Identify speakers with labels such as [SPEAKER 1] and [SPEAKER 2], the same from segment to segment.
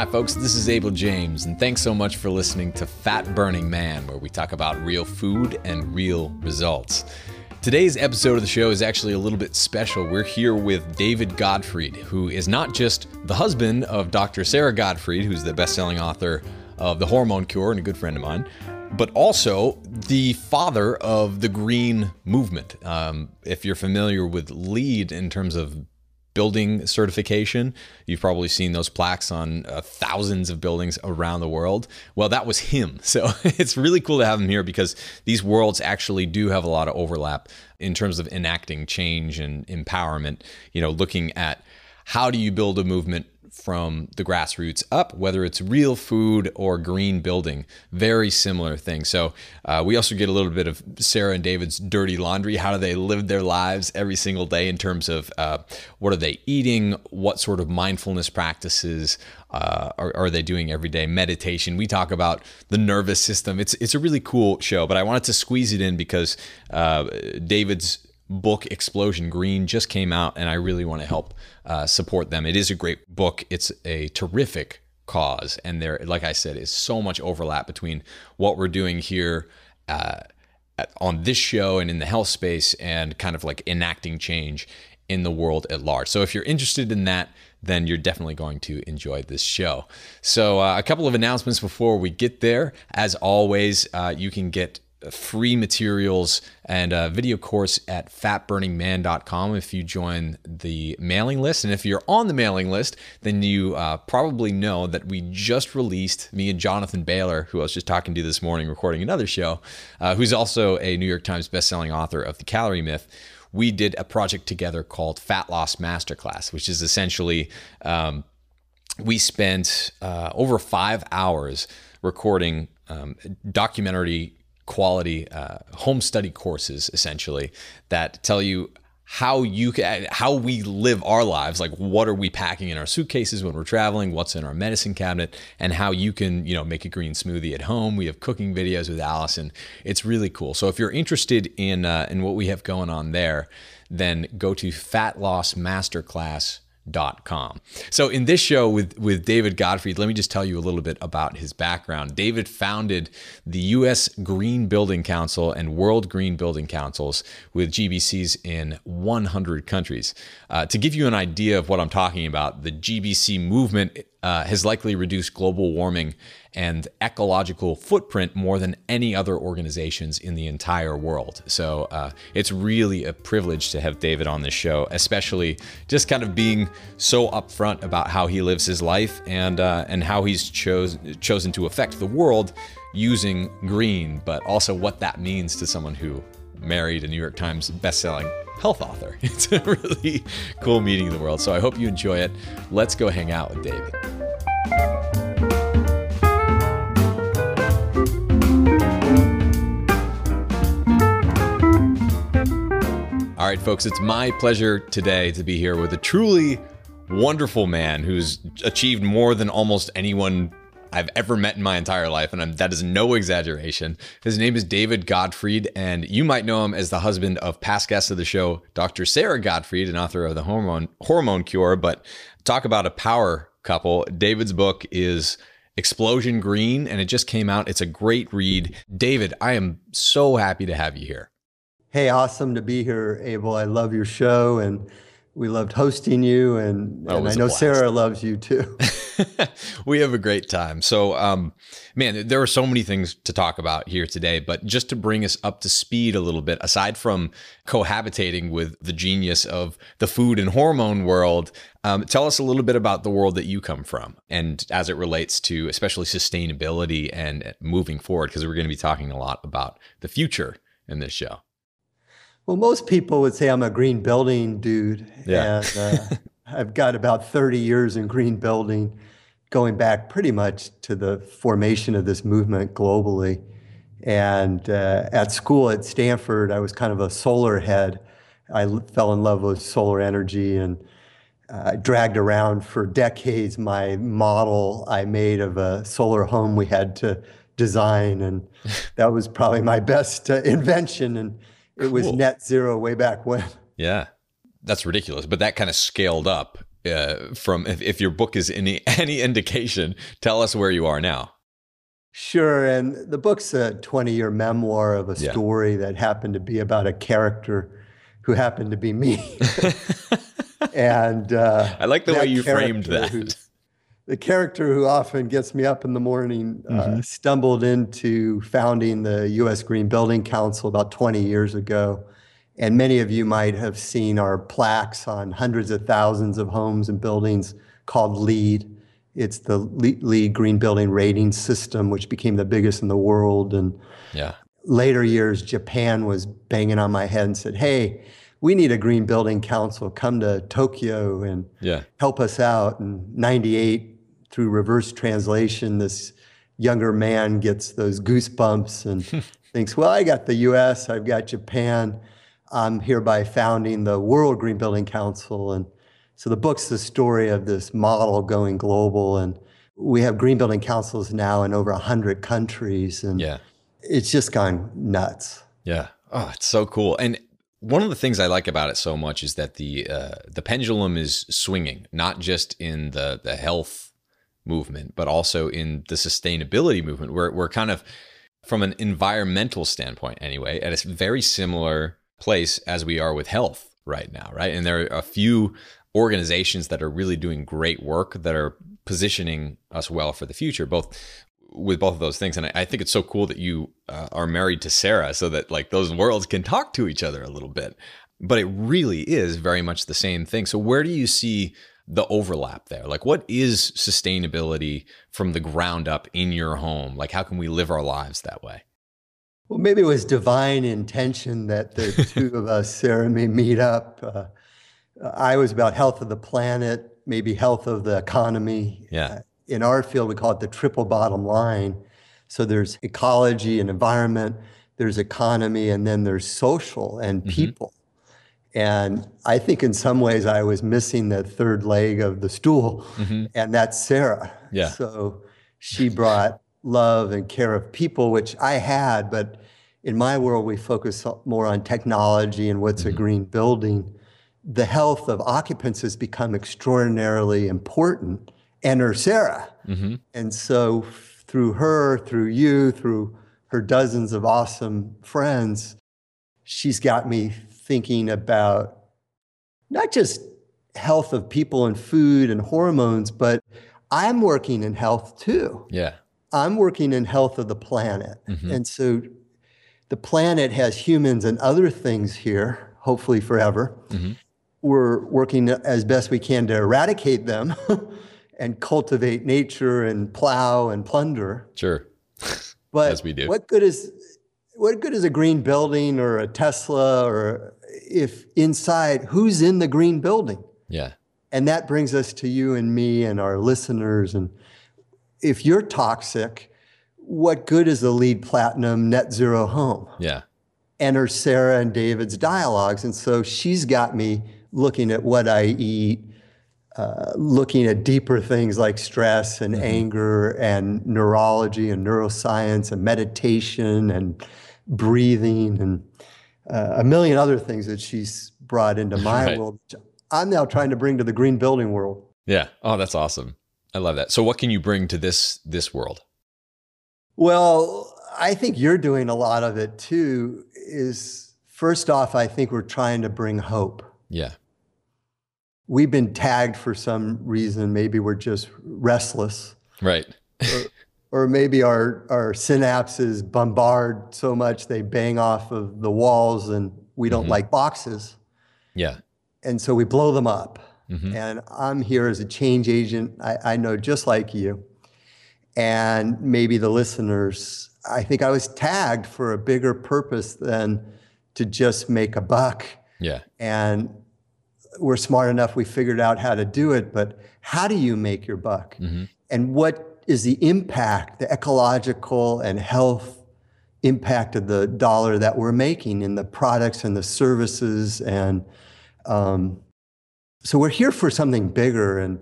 [SPEAKER 1] Hi, folks, this is Abel James, and thanks so much for listening to Fat Burning Man, where we talk about real food and real results. Today's episode of the show is actually a little bit special. We're here with David Gottfried, who is not just the husband of Dr. Sarah Gottfried, who's the best selling author of The Hormone Cure and a good friend of mine, but also the father of the green movement. Um, if you're familiar with LEED in terms of building certification. You've probably seen those plaques on uh, thousands of buildings around the world. Well, that was him. So it's really cool to have him here because these worlds actually do have a lot of overlap in terms of enacting change and empowerment, you know, looking at how do you build a movement from the grassroots up, whether it's real food or green building. Very similar thing. So uh, we also get a little bit of Sarah and David's dirty laundry. How do they live their lives every single day in terms of uh, what are they eating? What sort of mindfulness practices uh, are, are, they doing every day? Meditation. We talk about the nervous system. It's it's a really cool show, but I wanted to squeeze it in because uh, David's book explosion green just came out and i really want to help uh, support them it is a great book it's a terrific cause and there like i said is so much overlap between what we're doing here uh, on this show and in the health space and kind of like enacting change in the world at large so if you're interested in that then you're definitely going to enjoy this show. So, uh, a couple of announcements before we get there. As always, uh, you can get free materials and a video course at fatburningman.com if you join the mailing list. And if you're on the mailing list, then you uh, probably know that we just released me and Jonathan Bailor, who I was just talking to this morning, recording another show, uh, who's also a New York Times bestselling author of The Calorie Myth. We did a project together called Fat Loss Masterclass, which is essentially um, we spent uh, over five hours recording um, documentary quality uh, home study courses essentially that tell you how you how we live our lives. Like what are we packing in our suitcases when we're traveling? What's in our medicine cabinet? And how you can you know make a green smoothie at home. We have cooking videos with allison it's really cool. So if you're interested in uh, in what we have going on there then go to fat loss masterclass Com. So in this show with with David Gottfried, let me just tell you a little bit about his background. David founded the US Green Building Council and World Green Building Councils with GBCs in 100 countries. Uh, to give you an idea of what I'm talking about, the GBC movement uh, has likely reduced global warming and ecological footprint more than any other organizations in the entire world. So uh, it's really a privilege to have David on this show, especially just kind of being so upfront about how he lives his life and uh, and how he's chose, chosen to affect the world using green, but also what that means to someone who married a New York Times bestselling health author. It's a really cool meeting in the world. So I hope you enjoy it. Let's go hang out with David. All right, folks, it's my pleasure today to be here with a truly wonderful man who's achieved more than almost anyone I've ever met in my entire life, and I'm, that is no exaggeration. His name is David Gottfried, and you might know him as the husband of past guest of the show, Dr. Sarah Gottfried, and author of the Hormone Hormone Cure. But talk about a power couple. David's book is Explosion Green, and it just came out. It's a great read. David, I am so happy to have you here.
[SPEAKER 2] Hey, awesome to be here, Abel. I love your show and we loved hosting you and, oh, and I know Sarah loves you too.
[SPEAKER 1] we have a great time. So, um, man, there are so many things to talk about here today, but just to bring us up to speed a little bit, aside from cohabitating with the genius of the food and hormone world, um, tell us a little bit about the world that you come from and as it relates to especially sustainability and moving forward, because we're going to be talking a lot about the future in this show.
[SPEAKER 2] Well, most people would say I'm a green building dude. Yeah. And, uh, I've got about 30 years in green building, going back pretty much to the formation of this movement globally. And uh, at school at Stanford, I was kind of a solar head. I fell in love with solar energy and I uh, dragged around for decades my model I made of a solar home we had to design. And that was probably my best uh, invention. And it was net zero way back when.
[SPEAKER 1] Yeah. That's ridiculous. But that kind of scaled up uh, from if, if your book is any any indication, tell us where you are now.
[SPEAKER 2] Sure. And the book's a 20 year memoir of a yeah. story that happened to be about a character who happened to be me. and uh,
[SPEAKER 1] I like the way you framed that.
[SPEAKER 2] The character who often gets me up in the morning uh, mm-hmm. stumbled into founding the U.S. Green Building Council about 20 years ago. And many of you might have seen our plaques on hundreds of thousands of homes and buildings called LEED. It's the LEED Green Building Rating System, which became the biggest in the world. And
[SPEAKER 1] yeah.
[SPEAKER 2] later years, Japan was banging on my head and said, Hey, we need a green building council. Come to Tokyo and
[SPEAKER 1] yeah.
[SPEAKER 2] help us out. And 98, through reverse translation, this younger man gets those goosebumps and thinks, well, I got the US, I've got Japan. I'm hereby founding the World Green Building Council. And so the book's the story of this model going global. And we have green building councils now in over 100 countries. And
[SPEAKER 1] yeah.
[SPEAKER 2] it's just gone nuts.
[SPEAKER 1] Yeah. Oh, it's so cool. And one of the things I like about it so much is that the uh, the pendulum is swinging, not just in the the health movement, but also in the sustainability movement. We're we're kind of from an environmental standpoint, anyway, at a very similar place as we are with health right now, right? And there are a few organizations that are really doing great work that are positioning us well for the future, both with both of those things. And I, I think it's so cool that you uh, are married to Sarah so that like those worlds can talk to each other a little bit. But it really is very much the same thing. So where do you see the overlap there? Like what is sustainability from the ground up in your home? Like how can we live our lives that way?
[SPEAKER 2] Well, maybe it was divine intention that the two of us, Sarah, may meet up. Uh, I was about health of the planet, maybe health of the economy.
[SPEAKER 1] Yeah
[SPEAKER 2] in our field, we call it the triple bottom line. So there's ecology and environment, there's economy, and then there's social and mm-hmm. people. And I think in some ways I was missing the third leg of the stool, mm-hmm. and that's Sarah.
[SPEAKER 1] Yeah.
[SPEAKER 2] So she brought love and care of people, which I had, but in my world, we focus more on technology and what's mm-hmm. a green building. The health of occupants has become extraordinarily important enter Sarah. Mm-hmm. And so through her, through you, through her dozens of awesome friends, she's got me thinking about not just health of people and food and hormones, but I'm working in health too.
[SPEAKER 1] Yeah.
[SPEAKER 2] I'm working in health of the planet. Mm-hmm. And so the planet has humans and other things here, hopefully forever. Mm-hmm. We're working as best we can to eradicate them. and cultivate nature and plow and plunder.
[SPEAKER 1] Sure.
[SPEAKER 2] But
[SPEAKER 1] as we do.
[SPEAKER 2] What good is what good is a green building or a Tesla or if inside who's in the green building?
[SPEAKER 1] Yeah.
[SPEAKER 2] And that brings us to you and me and our listeners and if you're toxic, what good is the LEED platinum net zero home?
[SPEAKER 1] Yeah.
[SPEAKER 2] Enter Sarah and David's dialogues. And so she's got me looking at what I eat, uh, looking at deeper things like stress and mm-hmm. anger and neurology and neuroscience and meditation and breathing and uh, a million other things that she's brought into my right. world. I'm now trying to bring to the green building world.
[SPEAKER 1] Yeah. Oh, that's awesome. I love that. So what can you bring to this this world?
[SPEAKER 2] Well, I think you're doing a lot of it too is first off I think we're trying to bring hope.
[SPEAKER 1] Yeah
[SPEAKER 2] we've been tagged for some reason. Maybe we're just restless.
[SPEAKER 1] Right.
[SPEAKER 2] or, or, maybe our, our synapses bombard so much they bang off of the walls and we don't mm-hmm. like boxes.
[SPEAKER 1] Yeah.
[SPEAKER 2] And so we blow them up. Mm-hmm. And I'm here as a change agent. I, I know just like you. And maybe the listeners, I think I was tagged for a bigger purpose than to just make a buck.
[SPEAKER 1] Yeah.
[SPEAKER 2] And we're smart enough, we figured out how to do it, but how do you make your buck? Mm-hmm. And what is the impact, the ecological and health impact of the dollar that we're making in the products and the services? And um, so we're here for something bigger. And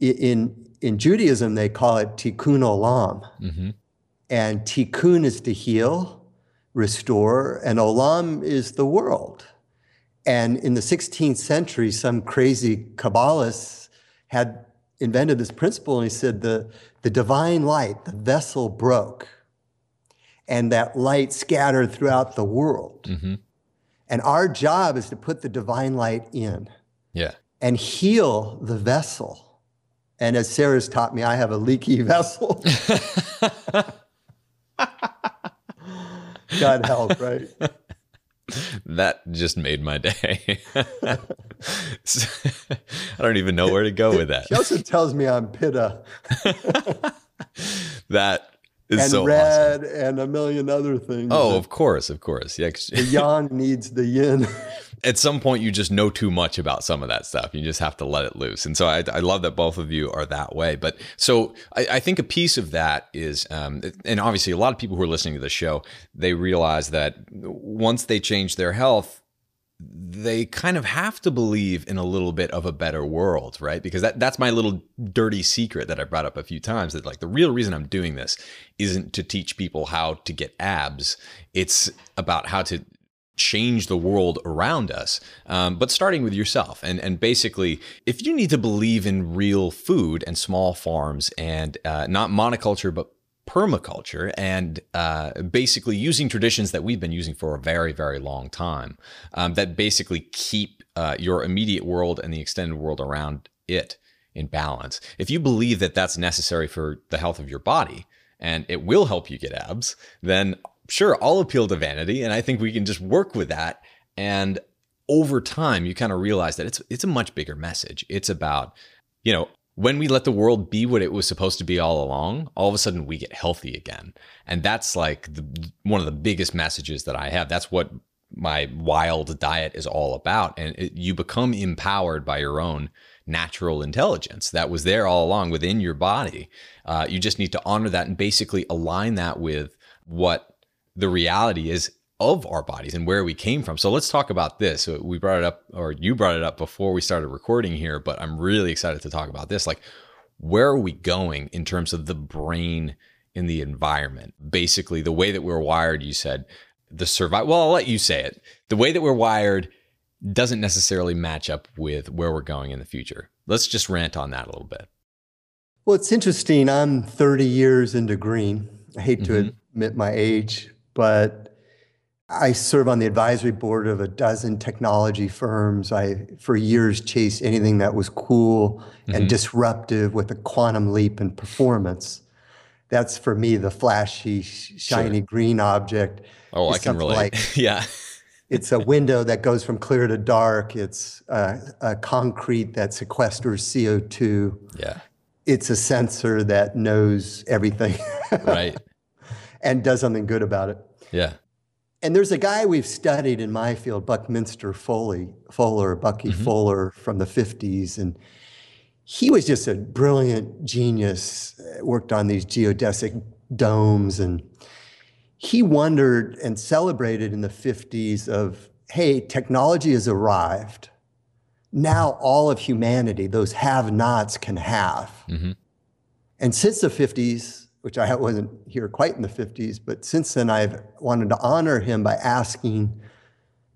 [SPEAKER 2] in, in Judaism, they call it tikkun olam. Mm-hmm. And tikkun is to heal, restore, and olam is the world. And in the 16th century, some crazy Kabbalists had invented this principle and he said the, the divine light, the vessel broke, and that light scattered throughout the world. Mm-hmm. And our job is to put the divine light in.
[SPEAKER 1] Yeah.
[SPEAKER 2] And heal the vessel. And as Sarah's taught me, I have a leaky vessel. God help, right?
[SPEAKER 1] that just made my day. I don't even know where to go with that.
[SPEAKER 2] She also tells me I'm pitta.
[SPEAKER 1] that is
[SPEAKER 2] and
[SPEAKER 1] so
[SPEAKER 2] red
[SPEAKER 1] awesome.
[SPEAKER 2] and a million other things.
[SPEAKER 1] Oh, of course, of course. Yeah.
[SPEAKER 2] the yang needs the yin.
[SPEAKER 1] At some point, you just know too much about some of that stuff. You just have to let it loose. And so I, I love that both of you are that way. But so I, I think a piece of that is, um, and obviously, a lot of people who are listening to the show, they realize that once they change their health, they kind of have to believe in a little bit of a better world, right? Because that that's my little dirty secret that I brought up a few times that like the real reason I'm doing this isn't to teach people how to get abs. It's about how to change the world around us, um, but starting with yourself. And and basically, if you need to believe in real food and small farms and uh, not monoculture, but permaculture and uh, basically using traditions that we've been using for a very, very long time um, that basically keep uh, your immediate world and the extended world around it in balance. If you believe that that's necessary for the health of your body and it will help you get abs, then sure, I'll appeal to vanity. And I think we can just work with that. And over time, you kind of realize that it's it's a much bigger message. It's about, you know, when we let the world be what it was supposed to be all along, all of a sudden we get healthy again. And that's like the, one of the biggest messages that I have. That's what my wild diet is all about. And it, you become empowered by your own natural intelligence that was there all along within your body. Uh, you just need to honor that and basically align that with what the reality is of our bodies and where we came from. So let's talk about this. So we brought it up, or you brought it up before we started recording here, but I'm really excited to talk about this. Like, where are we going in terms of the brain in the environment? Basically, the way that we're wired, you said the survival. Well, I'll let you say it. The way that we're wired doesn't necessarily match up with where we're going in the future. Let's just rant on that a little bit.
[SPEAKER 2] Well, it's interesting. I'm 30 years into green. I hate to mm-hmm. admit my age, but I serve on the advisory board of a dozen technology firms. I, for years, chased anything that was cool mm-hmm. and disruptive with a quantum leap in performance. That's for me the flashy, shiny sure. green object.
[SPEAKER 1] Oh, I can relate. Like, yeah.
[SPEAKER 2] it's a window that goes from clear to dark. It's a, a concrete that sequesters CO2.
[SPEAKER 1] Yeah.
[SPEAKER 2] It's a sensor that knows everything.
[SPEAKER 1] right.
[SPEAKER 2] And does something good about it.
[SPEAKER 1] Yeah.
[SPEAKER 2] And there's a guy we've studied in my field, Buckminster Foley, Fuller, Bucky mm-hmm. Fuller from the 50s. And he was just a brilliant genius, uh, worked on these geodesic domes. And he wondered and celebrated in the 50s of, hey, technology has arrived. Now all of humanity, those have nots, can have. Mm-hmm. And since the 50s, which I wasn't here quite in the 50s, but since then I've wanted to honor him by asking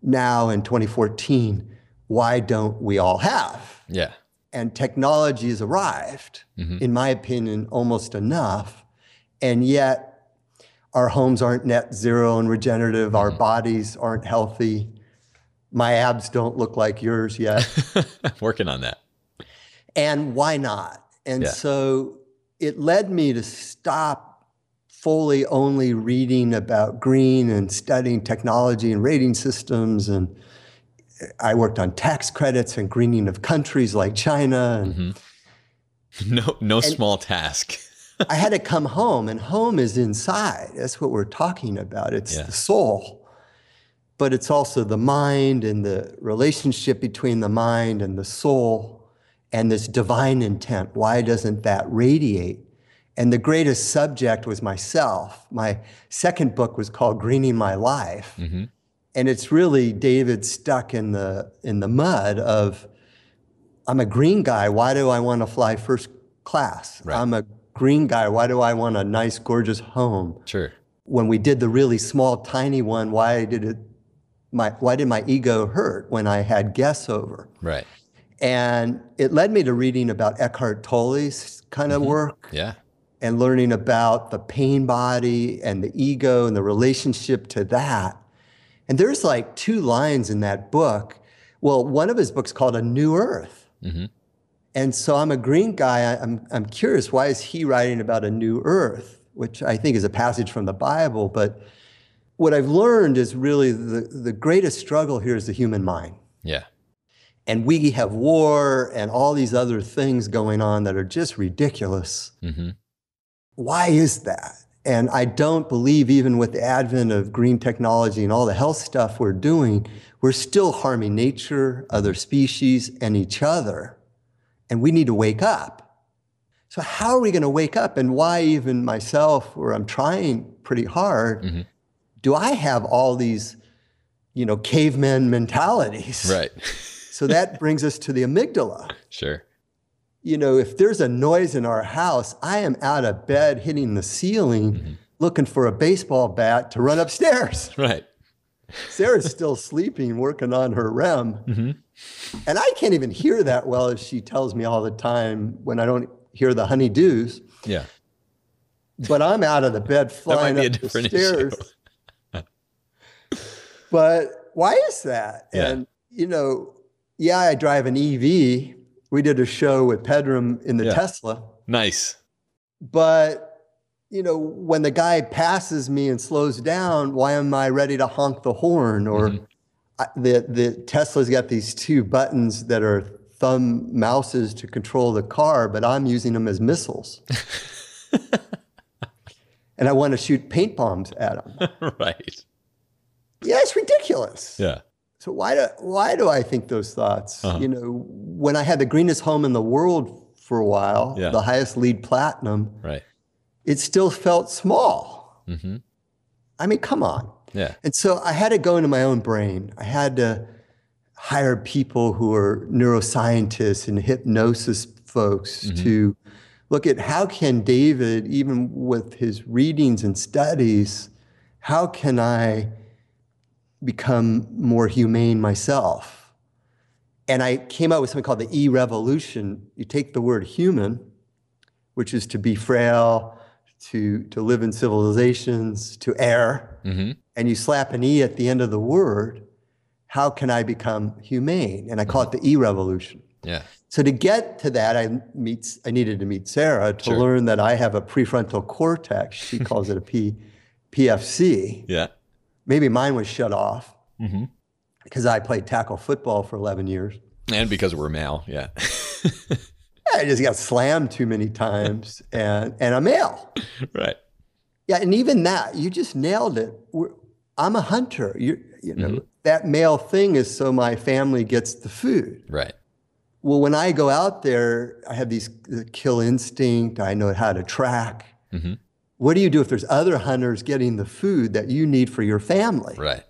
[SPEAKER 2] now in 2014, why don't we all have?
[SPEAKER 1] Yeah.
[SPEAKER 2] And technology has arrived, mm-hmm. in my opinion, almost enough. And yet our homes aren't net zero and regenerative, mm-hmm. our bodies aren't healthy. My abs don't look like yours yet.
[SPEAKER 1] Working on that.
[SPEAKER 2] And why not? And yeah. so it led me to stop fully only reading about green and studying technology and rating systems and I worked on tax credits and greening of countries like China and
[SPEAKER 1] mm-hmm. no no small task.
[SPEAKER 2] I had to come home and home is inside. That's what we're talking about. It's yeah. the soul. But it's also the mind and the relationship between the mind and the soul and this divine intent. Why doesn't that radiate? And the greatest subject was myself. My second book was called Greening My Life. Mm-hmm. And it's really David stuck in the in the mud of I'm a green guy, why do I want to fly first class? Right. I'm a green guy, why do I want a nice gorgeous home?
[SPEAKER 1] Sure.
[SPEAKER 2] When we did the really small tiny one, why did it my why did my ego hurt when I had guests over?
[SPEAKER 1] Right.
[SPEAKER 2] And it led me to reading about Eckhart Tolle's kind of
[SPEAKER 1] Mhm.
[SPEAKER 2] work
[SPEAKER 1] Yeah.
[SPEAKER 2] and learning about the pain body and the ego and the relationship to that. And there's like two lines in that book. Well, one of his books called A New Earth.
[SPEAKER 1] hmm
[SPEAKER 2] And so I'm a green guy. I'm, I'm curious, why is he writing about a new earth, which I think is a passage from the Bible? But what I've learned is really the, the greatest struggle here is the human mind.
[SPEAKER 1] Yeah.
[SPEAKER 2] And we have war and all these other things going on that are just ridiculous.
[SPEAKER 1] hmm
[SPEAKER 2] Why is that? And I don't believe, even with the advent of green technology and all the health stuff we're doing, we're still harming nature, other species, and each other. And we need to wake up. So, how are we going to wake up? And why, even myself, where I'm trying pretty hard,
[SPEAKER 1] Mhm.
[SPEAKER 2] do I have all these, you know, caveman mentalities?
[SPEAKER 1] Right.
[SPEAKER 2] So that brings us to the amygdala.
[SPEAKER 1] sure.
[SPEAKER 2] You know, if there's a noise in our house, I am out of bed hitting the ceiling
[SPEAKER 1] Mm-hmm.
[SPEAKER 2] looking for a baseball bat to run upstairs.
[SPEAKER 1] Right.
[SPEAKER 2] Sarah's still sleeping, working on her REM.
[SPEAKER 1] Mhm.
[SPEAKER 2] And I can't even hear that well as she tells me all the time when I don't hear the honeydews.
[SPEAKER 1] Yeah.
[SPEAKER 2] But I'm out of the bed flying up the
[SPEAKER 1] different
[SPEAKER 2] stairs.
[SPEAKER 1] issue.
[SPEAKER 2] But why is that?
[SPEAKER 1] Yeah.
[SPEAKER 2] And, you know, yeah, I drive an EV. We did a show with Pedram in the
[SPEAKER 1] Yeah.
[SPEAKER 2] Tesla.
[SPEAKER 1] Nice.
[SPEAKER 2] But, you know, when the guy passes me and slows down, why am I ready to honk the horn? Or
[SPEAKER 1] Mhm.
[SPEAKER 2] I, the, the Tesla's got these two buttons that are thumb mouses to control the car, but I'm using them as missiles. and I want to shoot paint bombs at them.
[SPEAKER 1] right.
[SPEAKER 2] Yeah, it's ridiculous.
[SPEAKER 1] Yeah.
[SPEAKER 2] So why do why do I think those thoughts?
[SPEAKER 1] Uh-huh.
[SPEAKER 2] You know, when I had the greenest home in the world for a while,
[SPEAKER 1] Yeah.
[SPEAKER 2] the highest LEED platinum,
[SPEAKER 1] Right.
[SPEAKER 2] it still felt small.
[SPEAKER 1] hmm
[SPEAKER 2] I mean, come on.
[SPEAKER 1] Yeah.
[SPEAKER 2] And so I had to go into my own brain. I had to hire people who are neuroscientists and hypnosis folks
[SPEAKER 1] Mhm.
[SPEAKER 2] to look at how can David, even with his readings and studies, how can I become more humane myself? And I came up with something called the E revolution. You take the word human, which is to be frail, to, to live in civilizations, to err,
[SPEAKER 1] hmm
[SPEAKER 2] and you slap an E at the end of the word, how can I become humane? And I call it the E revolution.
[SPEAKER 1] Yeah.
[SPEAKER 2] So to get to that, I meet I needed to meet Sarah to
[SPEAKER 1] Sure.
[SPEAKER 2] learn that I have a prefrontal cortex. She calls it a P, PFC.
[SPEAKER 1] Yeah.
[SPEAKER 2] Maybe mine was shut off
[SPEAKER 1] hmm
[SPEAKER 2] because I played tackle football for 11 years.
[SPEAKER 1] And because we're male. Yeah.
[SPEAKER 2] I just got slammed too many times, and and I'm male.
[SPEAKER 1] right.
[SPEAKER 2] Yeah, and even that, you just nailed it. We're, I'm a hunter. You, you know,
[SPEAKER 1] Mhm.
[SPEAKER 2] that male thing is so my family gets the food.
[SPEAKER 1] Right.
[SPEAKER 2] Well, when I go out there, I have these the kill instinct. I know how to track.
[SPEAKER 1] hmm
[SPEAKER 2] What do you do if there's other hunters getting the food that you need for your family?
[SPEAKER 1] Right.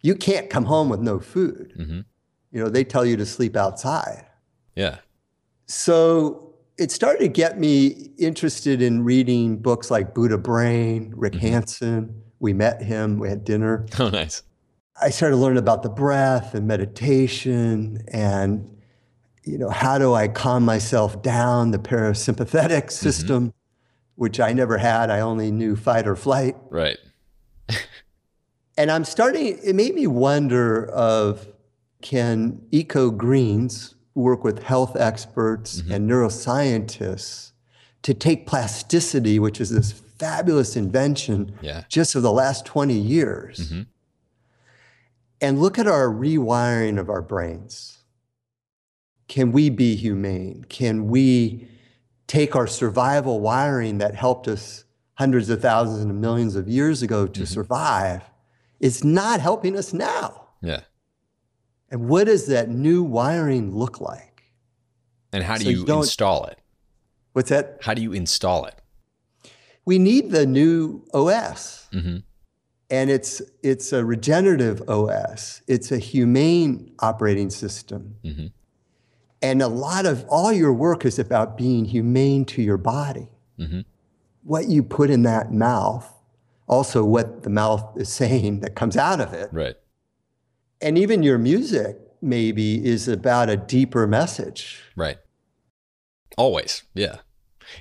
[SPEAKER 2] You can't come home with no food.
[SPEAKER 1] hmm
[SPEAKER 2] You know, they tell you to sleep outside.
[SPEAKER 1] Yeah.
[SPEAKER 2] So it started to get me interested in reading books like Buddha Brain, Rick
[SPEAKER 1] Mhm.
[SPEAKER 2] Hanson. We met him, we had dinner.
[SPEAKER 1] Oh, nice.
[SPEAKER 2] I started learning about the breath and meditation and you know how do I calm myself down the parasympathetic system which I never had I only knew fight or flight
[SPEAKER 1] Right.
[SPEAKER 2] and I'm starting it made me wonder of can eco greens work with health experts
[SPEAKER 1] Mhm.
[SPEAKER 2] and neuroscientists to take plasticity which is this fabulous invention
[SPEAKER 1] Yeah.
[SPEAKER 2] just of the last 20 years
[SPEAKER 1] Mhm.
[SPEAKER 2] and look at our rewiring of our brains. Can we be humane? Can we take our survival wiring that helped us hundreds of thousands and millions of years ago to
[SPEAKER 1] Mhm.
[SPEAKER 2] survive? It's not helping us now.
[SPEAKER 1] Yeah.
[SPEAKER 2] And what does that new wiring look like?
[SPEAKER 1] And how do
[SPEAKER 2] So
[SPEAKER 1] you,
[SPEAKER 2] you
[SPEAKER 1] install it?
[SPEAKER 2] What's that?
[SPEAKER 1] How do you install it?
[SPEAKER 2] We need the new OS.
[SPEAKER 1] Mm-hmm.
[SPEAKER 2] and it's it's a regenerative OS. It's a humane operating system.
[SPEAKER 1] hmm
[SPEAKER 2] And a lot of all your work is about being humane to your body.
[SPEAKER 1] hmm
[SPEAKER 2] What you put in that mouth, also what the mouth is saying that comes out of it.
[SPEAKER 1] Right.
[SPEAKER 2] And even your music, maybe is about a deeper message.
[SPEAKER 1] Right. Always, yeah.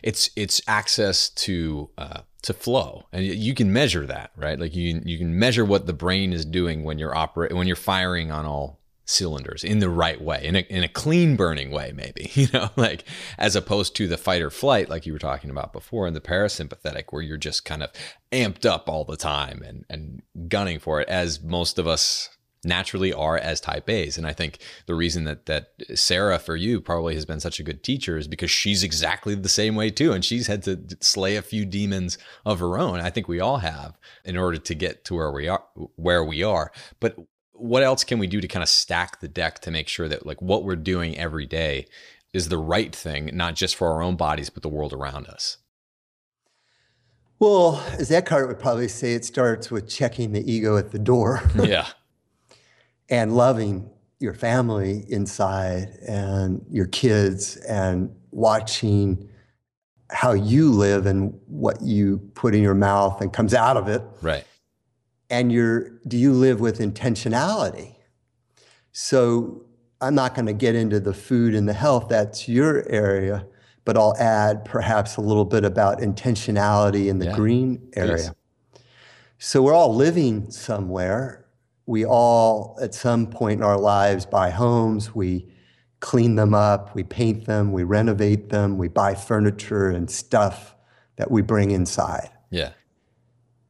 [SPEAKER 1] It's it's access to uh, to flow, and you can measure that, right? Like you you can measure what the brain is doing when you're operate when you're firing on all cylinders in the right way, in a in a clean burning way, maybe you know, like as opposed to the fight or flight, like you were talking about before, and the parasympathetic, where you're just kind of amped up all the time and and gunning for it, as most of us naturally are as type A's. And I think the reason that that Sarah for you probably has been such a good teacher is because she's exactly the same way too. And she's had to slay a few demons of her own. I think we all have in order to get to where we are where we are. But what else can we do to kind of stack the deck to make sure that like what we're doing every day is the right thing, not just for our own bodies, but the world around us?
[SPEAKER 2] Well, as Eckhart would probably say, it starts with checking the ego at the door.
[SPEAKER 1] yeah
[SPEAKER 2] and loving your family inside and your kids and watching how you live and what you put in your mouth and comes out of it.
[SPEAKER 1] Right.
[SPEAKER 2] And you're do you live with intentionality? So I'm not going to get into the food and the health, that's your area, but I'll add perhaps a little bit about intentionality in the yeah, green area. Please. So we're all living somewhere we all, at some point in our lives, buy homes, we clean them up, we paint them, we renovate them, we buy furniture and stuff that we bring inside.
[SPEAKER 1] Yeah.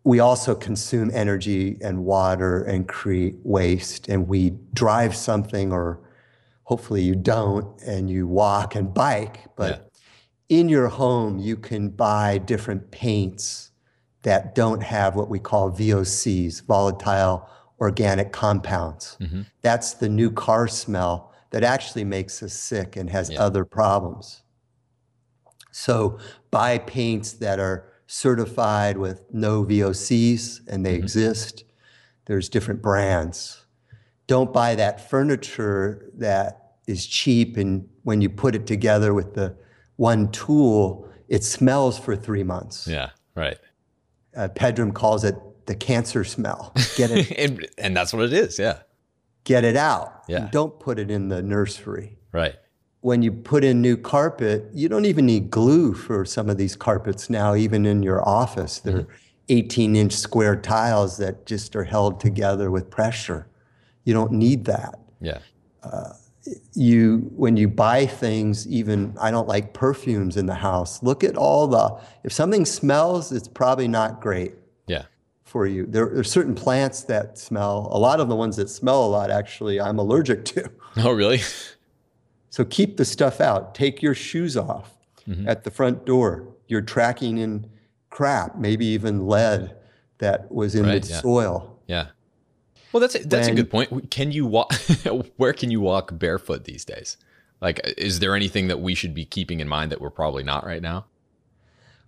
[SPEAKER 2] We also consume energy and water and create waste, and we drive something, or hopefully you don't, and you walk and bike. But yeah. in your home, you can buy different paints that don't have what we call VOCs, volatile organic compounds. Mm-hmm. That's the new car smell that actually makes us sick and has yeah. other problems. So buy paints that are certified with no VOCs and they mm-hmm. exist. There's different brands. Don't buy that furniture that is cheap and when you put it together with the one tool, it smells for three months.
[SPEAKER 1] Yeah, right.
[SPEAKER 2] Uh, Pedram calls it the cancer smell. Get it,
[SPEAKER 1] and, and, that's what it is. Yeah.
[SPEAKER 2] Get it out.
[SPEAKER 1] Yeah.
[SPEAKER 2] don't put it in the nursery.
[SPEAKER 1] Right.
[SPEAKER 2] When you put in new carpet, you don't even need glue for some of these carpets now. Even in your office, they're mm-hmm. 18 inch square tiles that just are held together with pressure. You don't need that.
[SPEAKER 1] Yeah.
[SPEAKER 2] Uh, you when you buy things even i don't like perfumes in the house look at all the if something smells it's probably not great yeah for you. There, there, are certain plants that smell. A lot of the ones that smell a lot, actually, I'm allergic to.
[SPEAKER 1] Oh, really?
[SPEAKER 2] So keep the stuff out. Take your shoes off mm-hmm. at the front door. You're tracking in crap, maybe even lead that was in right, the
[SPEAKER 1] yeah.
[SPEAKER 2] soil.
[SPEAKER 1] Yeah. Well, that's a, that's a good point. Can you walk? where can you walk barefoot these days? Like, is there anything that we should be keeping in mind that we're probably not right now?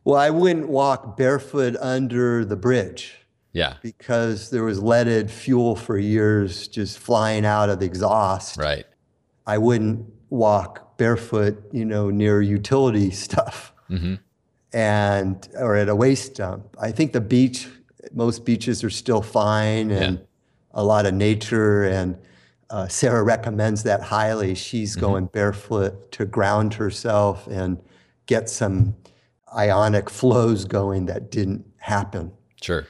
[SPEAKER 2] Well, I wouldn't walk barefoot under the bridge.
[SPEAKER 1] Yeah.
[SPEAKER 2] Because there was leaded fuel for years just flying out of the exhaust.
[SPEAKER 1] Right.
[SPEAKER 2] I wouldn't walk barefoot, you know, near utility stuff. Mm-hmm. And or at a waste dump. I think the beach, most beaches are still fine and yeah. a lot of nature. And uh, Sarah recommends that highly. She's mm-hmm. going barefoot to ground herself and get some ionic flows going that didn't happen.
[SPEAKER 1] Sure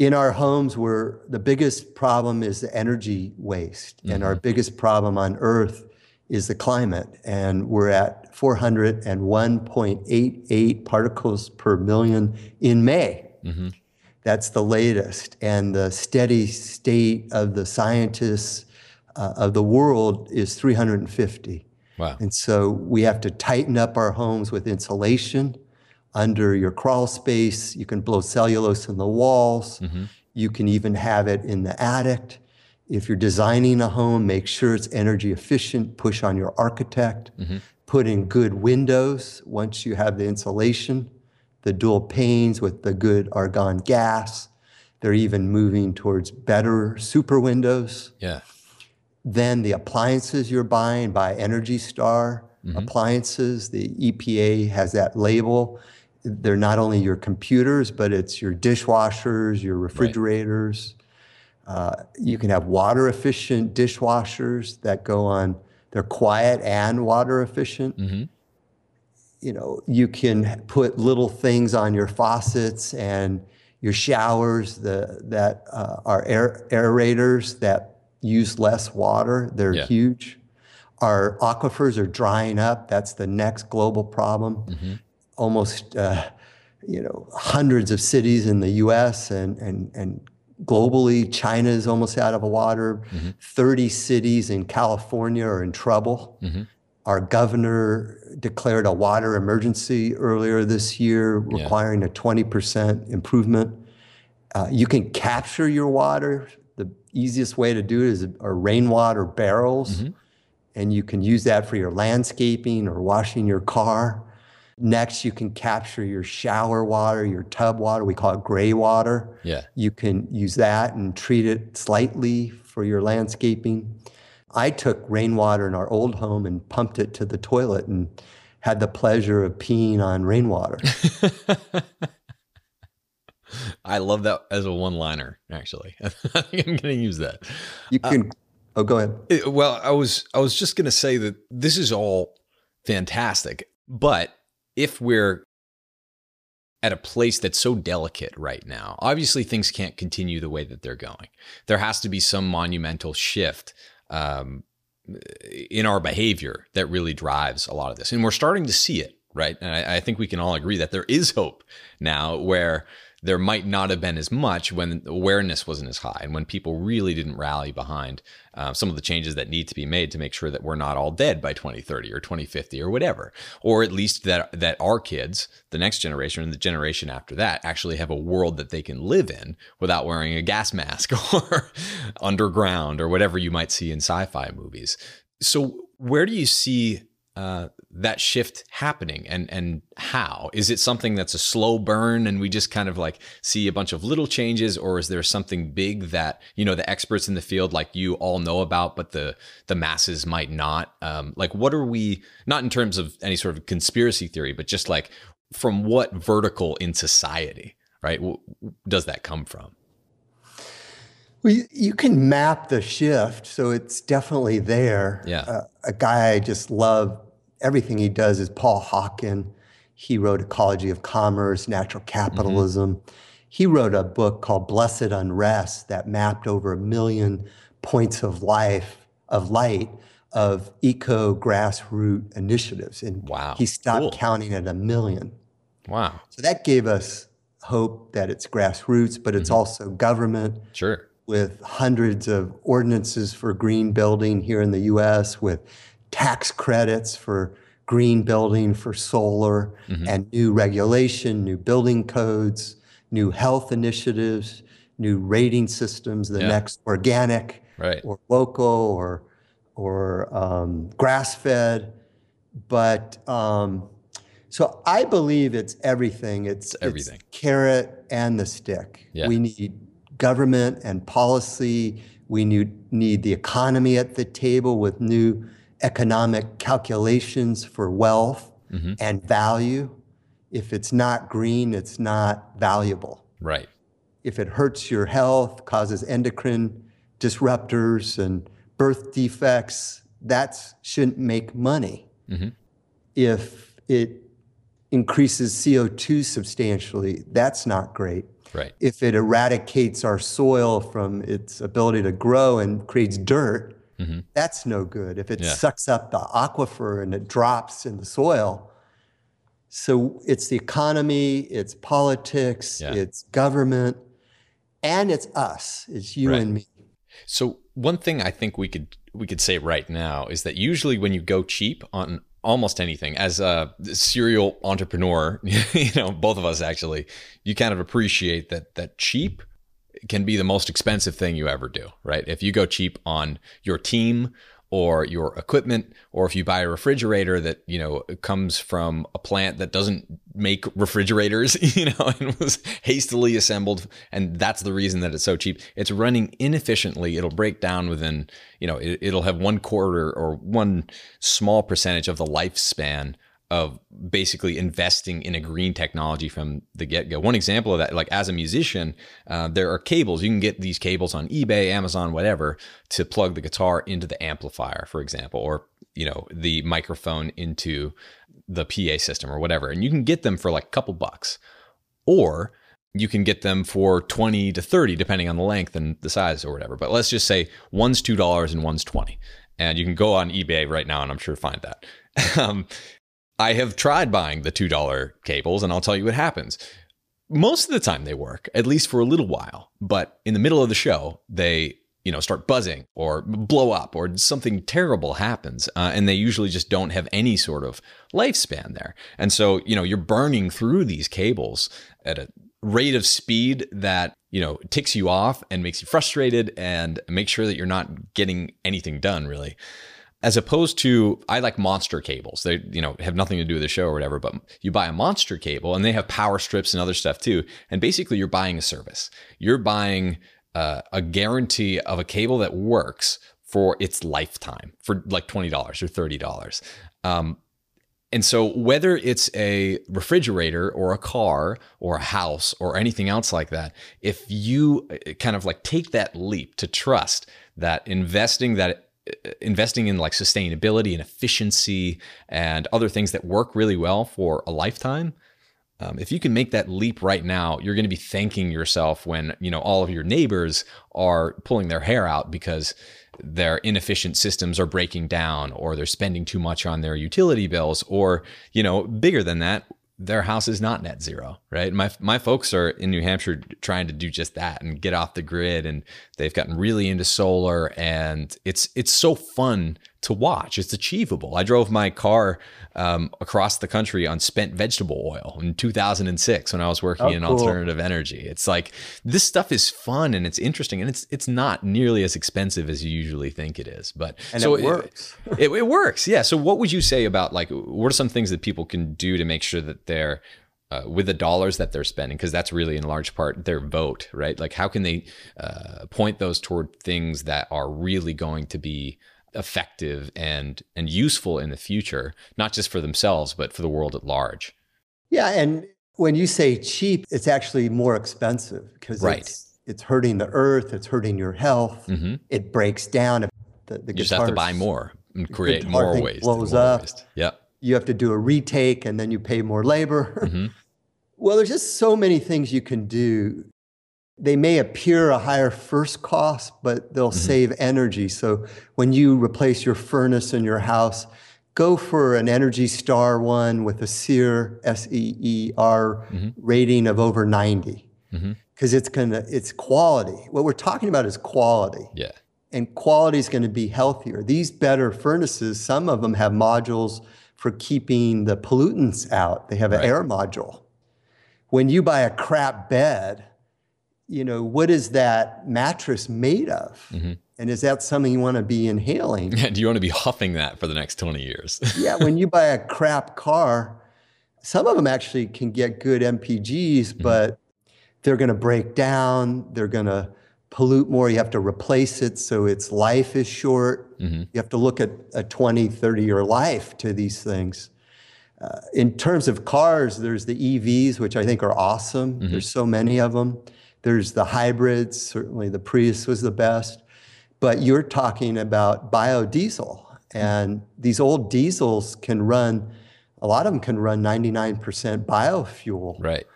[SPEAKER 2] in our homes where the biggest problem is the energy waste mm-hmm. and our mm-hmm. biggest problem on earth is the climate and we're at 401.88 particles per million in may mm-hmm. that's the latest and the steady state of the scientists uh, of the world is 350
[SPEAKER 1] wow
[SPEAKER 2] and so we have to tighten up our homes with insulation under your crawl space. You can blow cellulose in the walls. Mm-hmm. You can even have it in the attic. If you're designing a home, make sure it's energy efficient. Push on your architect. Mm-hmm. Put in good windows once you have the insulation, the dual panes with the good argon gas. They're even moving towards better super windows.
[SPEAKER 1] Yeah.
[SPEAKER 2] Then the appliances you're buying, buy Energy Star mm-hmm. appliances. The EPA has that label they're not only your computers, but it's your dishwashers, your refrigerators. Right. Uh, you can have water efficient dishwashers that go on, they're quiet and water efficient. Mm-hmm. You know, you can put little things on your faucets and your showers the, that uh, are air, aerators that use less water. They're yeah. huge. Our aquifers are drying up. That's the next global problem. Mm-hmm. Almost, uh, you know, hundreds of cities in the U.S. and and and globally, China is almost out of water. Mm-hmm. Thirty cities in California are in trouble. Mm-hmm. Our governor declared a water emergency earlier this year, requiring yeah. a 20% improvement. Uh, you can capture your water. The easiest way to do it is are rainwater barrels. Mm-hmm and you can use that for your landscaping or washing your car. Next, you can capture your shower water, your tub water. We call it gray water.
[SPEAKER 1] Yeah.
[SPEAKER 2] You can use that and treat it slightly for your landscaping. I took rainwater in our old home and pumped it to the toilet and had the pleasure of peeing on rainwater.
[SPEAKER 1] I love that as a one liner, actually. I think I'm going to use that.
[SPEAKER 2] You can uh, Oh, go ahead.
[SPEAKER 1] It, well, I was I was just going to say that this is all fantastic, but if we're at a place that's so delicate right now, obviously things can't continue the way that they're going. There has to be some monumental shift um, in our behavior that really drives a lot of this, and we're starting to see it. Right, and I, I think we can all agree that there is hope now, where there might not have been as much when awareness wasn't as high and when people really didn't rally behind uh, some of the changes that need to be made to make sure that we're not all dead by 2030 or 2050 or whatever. Or at least that that our kids the next generation and the generation after that actually have a world that they can live in without wearing a gas mask or underground or whatever you might see in sci-fi movies. So where do you see uh, that shift happening and and how is it something that's a slow burn and we just kind of like see a bunch of little changes or is there something big that you know the experts in the field like you all know about but the the masses might not um, like what are we not in terms of any sort of conspiracy theory but just like from what vertical in society right does that come from
[SPEAKER 2] well, you can map the shift, so it's definitely there.
[SPEAKER 1] Yeah. Uh,
[SPEAKER 2] a guy I just love, everything he does is Paul Hawken. He wrote Ecology of Commerce, Natural Capitalism. Mm-hmm. He wrote a book called Blessed Unrest that mapped over a million points of life, of light, of eco grassroots initiatives. And
[SPEAKER 1] wow.
[SPEAKER 2] he stopped
[SPEAKER 1] cool.
[SPEAKER 2] counting at a million.
[SPEAKER 1] Wow.
[SPEAKER 2] So that gave us hope that it's grassroots, but it's mm-hmm. also government.
[SPEAKER 1] Sure
[SPEAKER 2] with hundreds of ordinances for green building here in the US, with tax credits for green building for solar, mm-hmm. and new regulation, new building codes, new health initiatives, new rating systems, the yeah. next organic
[SPEAKER 1] right.
[SPEAKER 2] or local or, or um, grass fed. But um, so I believe it's everything. It's,
[SPEAKER 1] it's everything.
[SPEAKER 2] It's carrot and the stick.
[SPEAKER 1] Yeah.
[SPEAKER 2] We need government and policy. We need, need the economy at the table with new economic calculations for wealth mm-hmm. and value. If it's not green, it's not valuable.
[SPEAKER 1] Right.
[SPEAKER 2] If it hurts your health, causes endocrine disruptors and birth defects, that shouldn't make money. Mm-hmm. If it increases CO2 substantially, that's not great.
[SPEAKER 1] Right.
[SPEAKER 2] If it eradicates our soil from its ability to grow and creates dirt, mm-hmm. that's no good. If it yeah. sucks up the aquifer and it drops in the soil, so it's the economy, it's politics, yeah. it's government, and it's us. It's you right. and me.
[SPEAKER 1] So one thing I think we could we could say right now is that usually when you go cheap on almost anything as a serial entrepreneur you know both of us actually you kind of appreciate that that cheap can be the most expensive thing you ever do right? If you go cheap on your team or your equipment or if you buy a refrigerator that you know comes from a plant that doesn't make refrigerators you know and was hastily assembled and that's the reason that it's so cheap. It's running inefficiently. It'll break down within you know it, will have one quarter or one small percentage of the lifespan of basically investing in a green technology from the get go. One example of that, like as a musician, uh, there are cables. You can get these cables on eBay, Amazon, whatever, to plug the guitar into the amplifier, for example, or you know the microphone into the PA system or whatever, and you can get them for like a couple bucks, or you can get them for 20 to 30 depending on the length and the size or whatever but let's just say one's $2 and one's 20 and you can go on ebay right now and i'm sure find that um, I have tried buying the $2 cables, and I'll tell you what happens. Most of the time they work, at least for a little while. But in the middle of the show, they you know start buzzing or blow up or something terrible happens uh, and they usually just don't have any sort of lifespan there and so you know you're burning through these cables at a rate of speed that you know ticks you off and makes you frustrated and make sure that you're not getting anything done really as opposed to I like monster cables. They you know have nothing to do with the show or whatever, but you buy a monster cable and they have power strips and other stuff too. And basically, you're buying a service. You're buying uh, a guarantee of a cable that works for its lifetime for like twenty dollars or thirty dollars. Um, and so, whether it's a refrigerator or a car or a house or anything else like that, if you uh, kind of like take that leap to trust that investing that investing in like sustainability and efficiency and other things that work really well for a lifetime um, if you can make that leap right now you're going to be thanking yourself when you know all of your neighbors are pulling their hair out because their inefficient systems are breaking down or they're spending too much on their utility bills or you know bigger than that their house is not net zero, right? My my folks are in New Hampshire trying to do just that and get off the grid and they've gotten really into solar and it's it's so fun to watch. It's achievable. I drove my car um, across the country on spent vegetable oil in 2006 when I was working oh, in cool. alternative energy. It's like this stuff is fun and it's interesting and it's it's not nearly as expensive as you usually think it is. But
[SPEAKER 2] and so it works.
[SPEAKER 1] It, it, it works. Yeah. So what would you say about like what are some things that people can do to make sure that they're uh, with the dollars that they're spending, because that's really in large part their vote, right? Like, how can they uh, point those toward things that are really going to be effective and and useful in the future, not just for themselves but for the world at large.
[SPEAKER 2] Yeah, and when you say cheap, it's actually more expensive because right. it's it's hurting the earth, it's hurting your health. Mm-hmm. It breaks down.
[SPEAKER 1] The, the you just have to buy more and create more waste.
[SPEAKER 2] Blows
[SPEAKER 1] more
[SPEAKER 2] up.
[SPEAKER 1] Waste. Yep.
[SPEAKER 2] You have to do a retake, and then you pay more labor. Mm-hmm. well, there's just so many things you can do they may appear a higher first cost, but they'll mm-hmm. save energy. So when you replace your furnace in your house, go for an Energy Star one with a SEER S E E R mm-hmm. rating of over 90. Because mm-hmm. it's gonna it's quality. What we're talking about is quality.
[SPEAKER 1] Yeah.
[SPEAKER 2] And quality is going to be healthier. These better furnaces, some of them have modules for keeping the pollutants out. They have an right. air module. When you buy a crap bed, you know, what is that mattress made of? Mm-hmm. And is that something you want to be inhaling?
[SPEAKER 1] Yeah, do you want to be huffing that for the next 20 years?
[SPEAKER 2] yeah, when you buy a crap car, some of them actually can get good MPGs, mm-hmm. but they're going to break down, they're going to pollute more, you have to replace it so its life is short. Mm-hmm. You have to look at a 20, 30 year life to these things. Uh, in terms of cars, there's the EVs, which I think are awesome. Mm-hmm. There's so many of them. There's the hybrids, certainly the Prius was the best. But you're talking about biodiesel. And these old diesels can run, a lot of them can run 99% biofuel.
[SPEAKER 1] Right.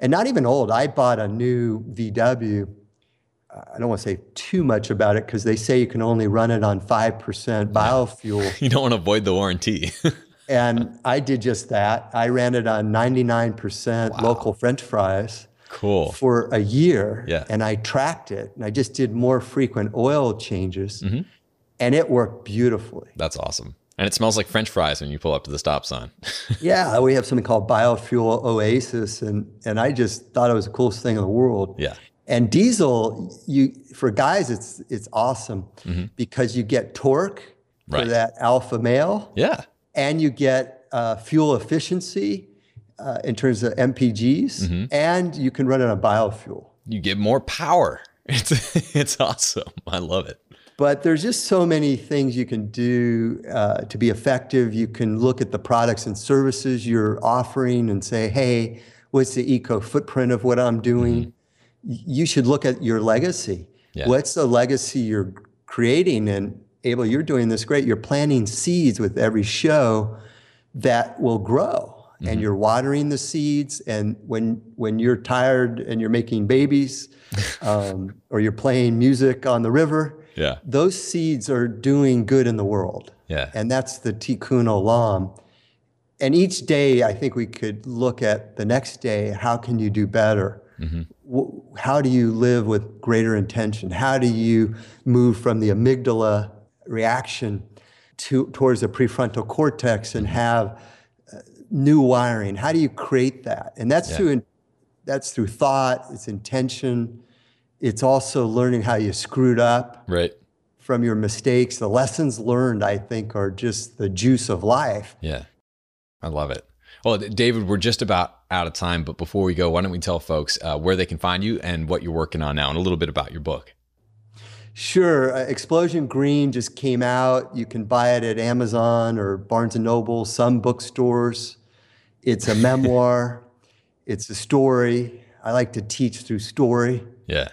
[SPEAKER 2] And not even old. I bought a new VW. I don't want to say too much about it because they say you can only run it on 5% biofuel.
[SPEAKER 1] you don't want to avoid the warranty.
[SPEAKER 2] and I did just that. I ran it on 99% wow. local French fries.
[SPEAKER 1] Cool.
[SPEAKER 2] For a year.
[SPEAKER 1] Yeah.
[SPEAKER 2] And I tracked it and I just did more frequent oil changes mm-hmm. and it worked beautifully.
[SPEAKER 1] That's awesome. And it smells like French fries when you pull up to the stop sign.
[SPEAKER 2] yeah, we have something called Biofuel Oasis, and and I just thought it was the coolest thing in the world.
[SPEAKER 1] Yeah.
[SPEAKER 2] And diesel, you for guys, it's it's awesome mm-hmm. because you get torque right. for that alpha male.
[SPEAKER 1] Yeah.
[SPEAKER 2] And you get uh, fuel efficiency uh, in terms of MPGs, mm-hmm. and you can run it on biofuel.
[SPEAKER 1] You get more power. It's it's awesome. I love it.
[SPEAKER 2] But there's just so many things you can do uh, to be effective. You can look at the products and services you're offering and say, hey, what's the eco footprint of what I'm doing? Mm-hmm. You should look at your legacy. Yeah. What's the legacy you're creating? And Abel, you're doing this great. You're planting seeds with every show that will grow. Mm-hmm. And you're watering the seeds. And when when you're tired and you're making babies, um, or you're playing music on the river,
[SPEAKER 1] yeah.
[SPEAKER 2] those seeds are doing good in the world.
[SPEAKER 1] Yeah.
[SPEAKER 2] And that's the tikkun olam and each day, I think we could look at the next day. How can you do better? Mm-hmm. How do you live with greater intention? How do you move from the amygdala reaction to, towards the prefrontal cortex and have uh, new wiring? How do you create that? And that's yeah. through that's through thought. It's intention. It's also learning how you screwed up.
[SPEAKER 1] Right.
[SPEAKER 2] From your mistakes, the lessons learned, I think, are just the juice of life.
[SPEAKER 1] Yeah. I love it. Well, David, we're just about out of time, but before we go, why don't we tell folks uh, where they can find you and what you're working on now and a little bit about your book?
[SPEAKER 2] Sure. Uh, Explosion Green just came out. You can buy it at Amazon or Barnes and Noble, some bookstores. It's a memoir, it's a story. I like to teach through story.
[SPEAKER 1] Yeah.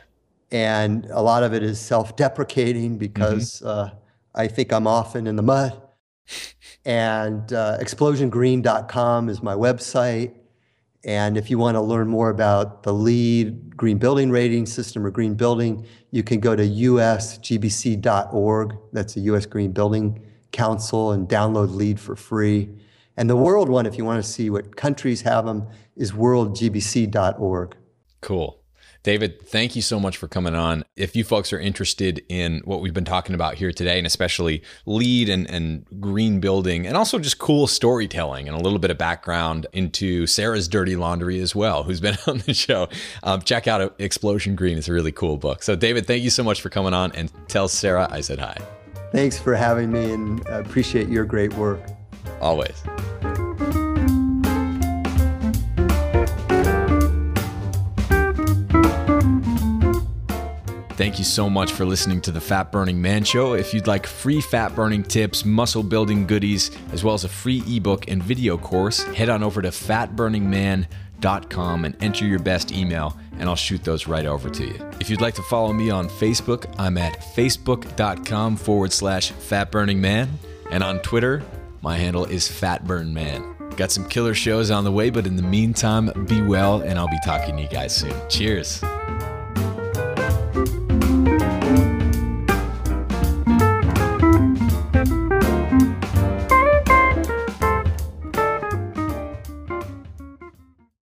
[SPEAKER 2] And a lot of it is self deprecating because mm-hmm. uh, I think I'm often in the mud. And uh, explosiongreen.com is my website. And if you want to learn more about the LEED green building rating system or green building, you can go to usgbc.org. That's the US Green Building Council and download LEED for free. And the world one, if you want to see what countries have them, is worldgbc.org.
[SPEAKER 1] Cool. David, thank you so much for coming on. If you folks are interested in what we've been talking about here today, and especially LEED and, and green building, and also just cool storytelling and a little bit of background into Sarah's dirty laundry as well, who's been on the show, um, check out Explosion Green. It's a really cool book. So, David, thank you so much for coming on and tell Sarah I said hi.
[SPEAKER 2] Thanks for having me and I appreciate your great work.
[SPEAKER 1] Always. Thank you so much for listening to the Fat Burning Man Show. If you'd like free fat burning tips, muscle building goodies, as well as a free ebook and video course, head on over to fatburningman.com and enter your best email, and I'll shoot those right over to you. If you'd like to follow me on Facebook, I'm at facebook.com forward slash fatburningman, and on Twitter, my handle is fatburnman. Got some killer shows on the way, but in the meantime, be well, and I'll be talking to you guys soon. Cheers.